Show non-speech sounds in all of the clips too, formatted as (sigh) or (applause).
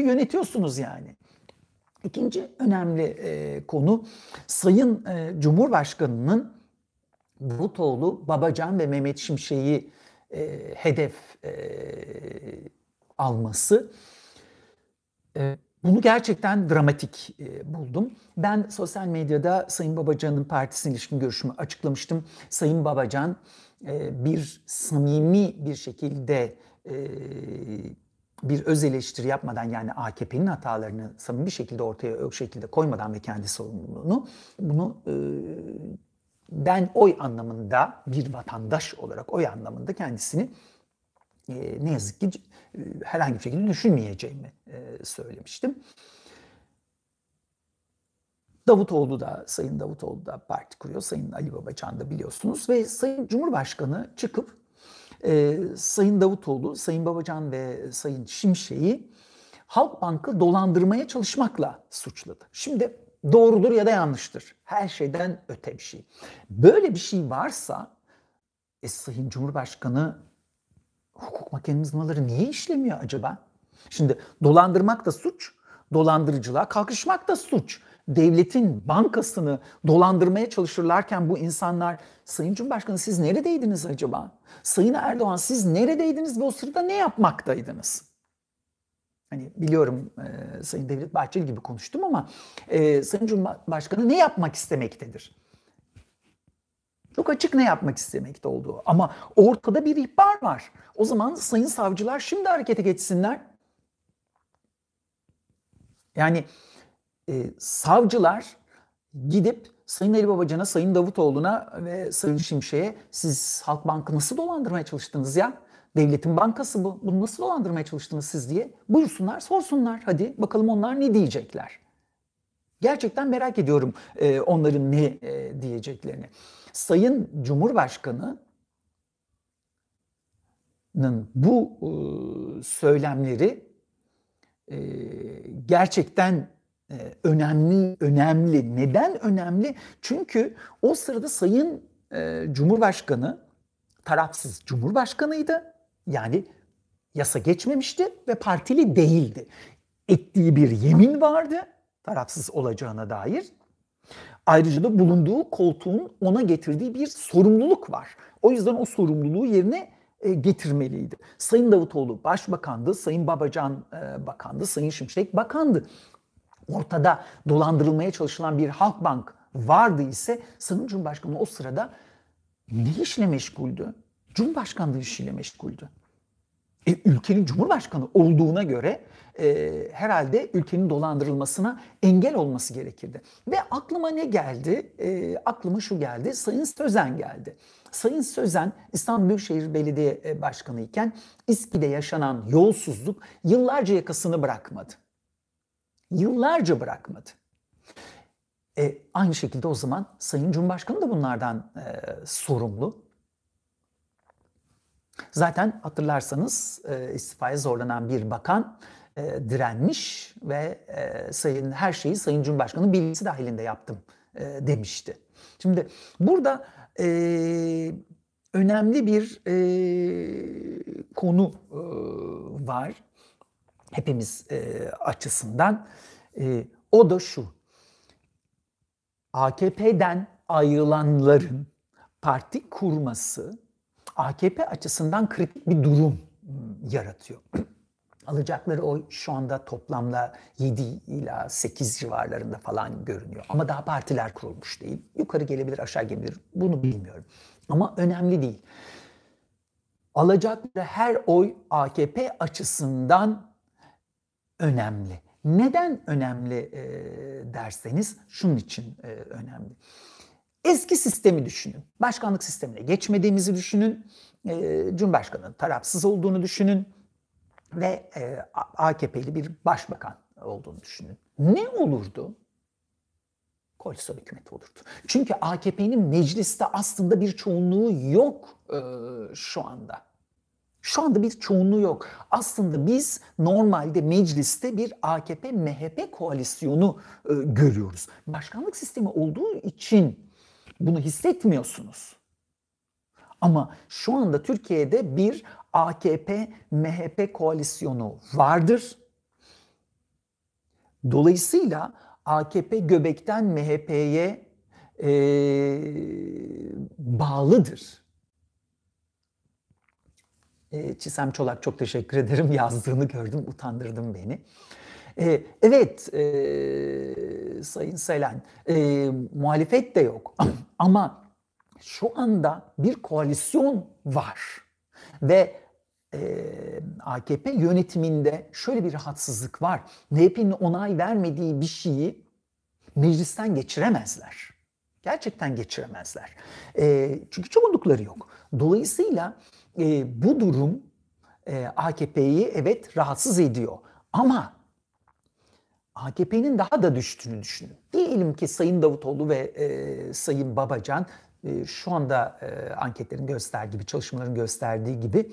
yönetiyorsunuz yani. İkinci önemli e, konu Sayın e, Cumhurbaşkanı'nın Davutoğlu, Babacan ve Mehmet Şimşek'i e, hedef e, alması. E, bunu gerçekten dramatik e, buldum. Ben sosyal medyada Sayın Babacan'ın partisine ilişkin görüşümü açıklamıştım. Sayın Babacan e, bir samimi bir şekilde e, bir öz eleştiri yapmadan yani AKP'nin hatalarını samimi bir şekilde ortaya o şekilde koymadan ve kendi sorumluluğunu bunu e, ben oy anlamında bir vatandaş olarak oy anlamında kendisini e, ne yazık ki e, herhangi bir şekilde düşünmeyeceğimi e, söylemiştim. Davutoğlu da, Sayın Davutoğlu da parti kuruyor. Sayın Ali Babacan da biliyorsunuz. Ve Sayın Cumhurbaşkanı çıkıp e, Sayın Davutoğlu, Sayın Babacan ve Sayın Şimşek'i Halkbank'ı dolandırmaya çalışmakla suçladı. Şimdi doğrudur ya da yanlıştır. Her şeyden öte bir şey. Böyle bir şey varsa e, Sayın Cumhurbaşkanı hukuk mekanizmaları niye işlemiyor acaba? Şimdi dolandırmak da suç, dolandırıcılığa kalkışmak da suç. Devletin bankasını dolandırmaya çalışırlarken bu insanlar Sayın Cumhurbaşkanı siz neredeydiniz acaba? Sayın Erdoğan siz neredeydiniz ve o sırada ne yapmaktaydınız? Hani biliyorum e, Sayın Devlet Bahçeli gibi konuştum ama e, Sayın Cumhurbaşkanı ne yapmak istemektedir? Çok açık ne yapmak istemekte olduğu. Ama ortada bir ihbar var. O zaman sayın savcılar şimdi harekete geçsinler. Yani e, savcılar gidip Sayın Ali Babacan'a, Sayın Davutoğlu'na ve Sayın Şimşek'e siz Halkbank'ı nasıl dolandırmaya çalıştınız ya? Devletin bankası bu. Bunu nasıl dolandırmaya çalıştınız siz diye buyursunlar, sorsunlar. Hadi bakalım onlar ne diyecekler. Gerçekten merak ediyorum e, onların ne e, diyeceklerini. Sayın Cumhurbaşkanı'nın bu e, söylemleri e, gerçekten önemli önemli. Neden önemli? Çünkü o sırada Sayın e, Cumhurbaşkanı tarafsız Cumhurbaşkanıydı. Yani yasa geçmemişti ve partili değildi. Ettiği bir yemin vardı tarafsız olacağına dair. Ayrıca da bulunduğu koltuğun ona getirdiği bir sorumluluk var. O yüzden o sorumluluğu yerine e, getirmeliydi. Sayın Davutoğlu başbakandı, Sayın Babacan e, bakandı, Sayın Şimşek bakandı. Ortada dolandırılmaya çalışılan bir Halkbank vardı ise Sayın Cumhurbaşkanı o sırada ne işle meşguldü? Cumhurbaşkanlığı işiyle meşguldü. E, ülkenin cumhurbaşkanı olduğuna göre e, herhalde ülkenin dolandırılmasına engel olması gerekirdi. Ve aklıma ne geldi? E, aklıma şu geldi. Sayın Sözen geldi. Sayın Sözen İstanbul Büyükşehir Belediye e, Başkanı iken İSKİ'de yaşanan yolsuzluk yıllarca yakasını bırakmadı. Yıllarca bırakmadı. E, aynı şekilde o zaman Sayın Cumhurbaşkanı da bunlardan e, sorumlu. Zaten hatırlarsanız e, istifaya zorlanan bir bakan e, direnmiş ve e, sayın her şeyi Sayın Cumhurbaşkanı bilgisi dahilinde yaptım e, demişti. Şimdi burada e, önemli bir e, konu e, var hepimiz e, açısından. E, o da şu. AKP'den ayrılanların parti kurması AKP açısından kritik bir durum ıı, yaratıyor. (clears throat) Alacakları oy şu anda toplamda 7 ila 8 civarlarında falan görünüyor. Ama daha partiler kurulmuş değil. Yukarı gelebilir, aşağı gelebilir. Bunu bilmiyorum. Ama önemli değil. Alacakları her oy AKP açısından önemli. Neden önemli e, derseniz şunun için e, önemli. Eski sistemi düşünün. Başkanlık sistemine geçmediğimizi düşünün. E, Cumhurbaşkanı'nın tarafsız olduğunu düşünün. Ve e, AKP'li bir başbakan olduğunu düşünün. Ne olurdu? Koalisyon hükümeti olurdu. Çünkü AKP'nin mecliste aslında bir çoğunluğu yok e, şu anda. Şu anda bir çoğunluğu yok. Aslında biz normalde mecliste bir AKP-MHP koalisyonu e, görüyoruz. Başkanlık sistemi olduğu için bunu hissetmiyorsunuz. Ama şu anda Türkiye'de bir AKP-MHP koalisyonu vardır. Dolayısıyla AKP göbekten MHP'ye e, bağlıdır. E, Çisem Çolak çok teşekkür ederim. (laughs) Yazdığını gördüm, utandırdın beni. E, evet e, Sayın Selen, e, muhalefet de yok (clears throat) ama şu anda bir koalisyon var ve e, AKP yönetiminde şöyle bir rahatsızlık var. MHP'nin onay vermediği bir şeyi meclisten geçiremezler. Gerçekten geçiremezler. E, çünkü çoğunlukları yok. Dolayısıyla e, bu durum e, AKP'yi evet rahatsız ediyor. Ama AKP'nin daha da düştüğünü düşünün. Diyelim ki Sayın Davutoğlu ve e, Sayın Babacan e, şu anda e, anketlerin gösterdiği gibi, çalışmaların gösterdiği gibi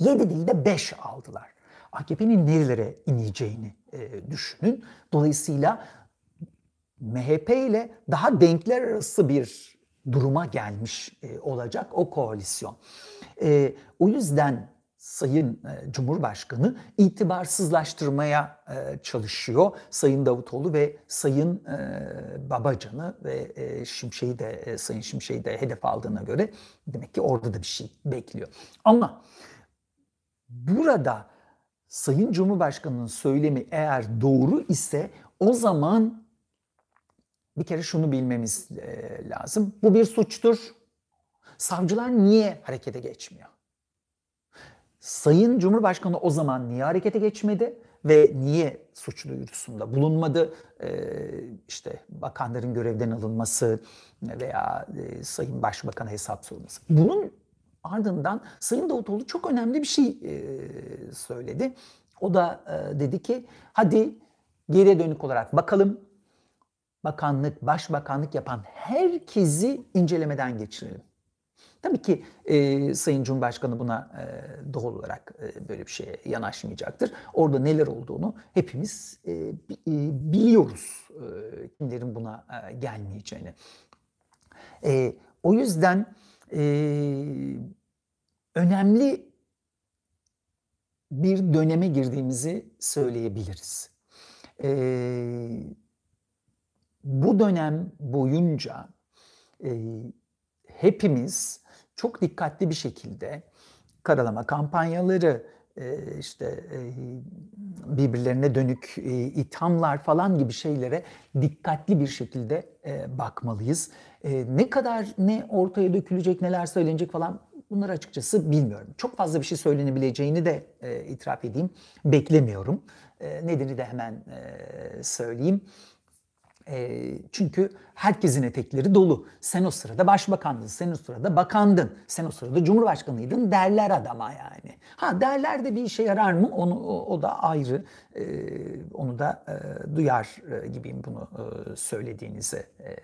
7 değil de 5 aldılar. AKP'nin nerelere ineceğini e, düşünün. Dolayısıyla MHP ile daha denkler arası bir duruma gelmiş e, olacak o koalisyon. E, o yüzden Sayın e, Cumhurbaşkanı itibarsızlaştırmaya e, çalışıyor. Sayın Davutoğlu ve Sayın e, Babacan'ı ve Şimşek'i de Sayın Şimşek'i de hedef aldığına göre demek ki orada da bir şey bekliyor. Ama burada Sayın Cumhurbaşkanı'nın söylemi eğer doğru ise o zaman bir kere şunu bilmemiz lazım. Bu bir suçtur. Savcılar niye harekete geçmiyor? Sayın Cumhurbaşkanı o zaman niye harekete geçmedi ve niye suç duyurusunda bulunmadı? Ee, işte bakanların görevden alınması veya e, Sayın Başbakan'a hesap sorulması. Bunun ardından Sayın Davutoğlu çok önemli bir şey e, söyledi. O da e, dedi ki hadi geriye dönük olarak bakalım bakanlık, başbakanlık yapan herkesi incelemeden geçirelim. Tabii ki e, Sayın Cumhurbaşkanı buna e, doğal olarak e, böyle bir şeye yanaşmayacaktır. Orada neler olduğunu hepimiz e, e, biliyoruz e, kimlerin buna e, gelmeyeceğini. E, o yüzden e, önemli bir döneme girdiğimizi söyleyebiliriz. E, bu dönem boyunca e, hepimiz çok dikkatli bir şekilde karalama kampanyaları, e, işte e, birbirlerine dönük e, ithamlar falan gibi şeylere dikkatli bir şekilde bakmalıyız. Ne kadar ne ortaya dökülecek, neler söylenecek falan bunları açıkçası bilmiyorum. Çok fazla bir şey söylenebileceğini de itiraf edeyim. Beklemiyorum. Nedeni de hemen söyleyeyim. Çünkü herkesin etekleri dolu. Sen o sırada başbakandın, sen o sırada bakandın, sen o sırada cumhurbaşkanıydın derler adama yani. Ha derler de bir işe yarar mı? Onu o, da ayrı. Onu da duyar gibiyim bunu e, söylediğinize e,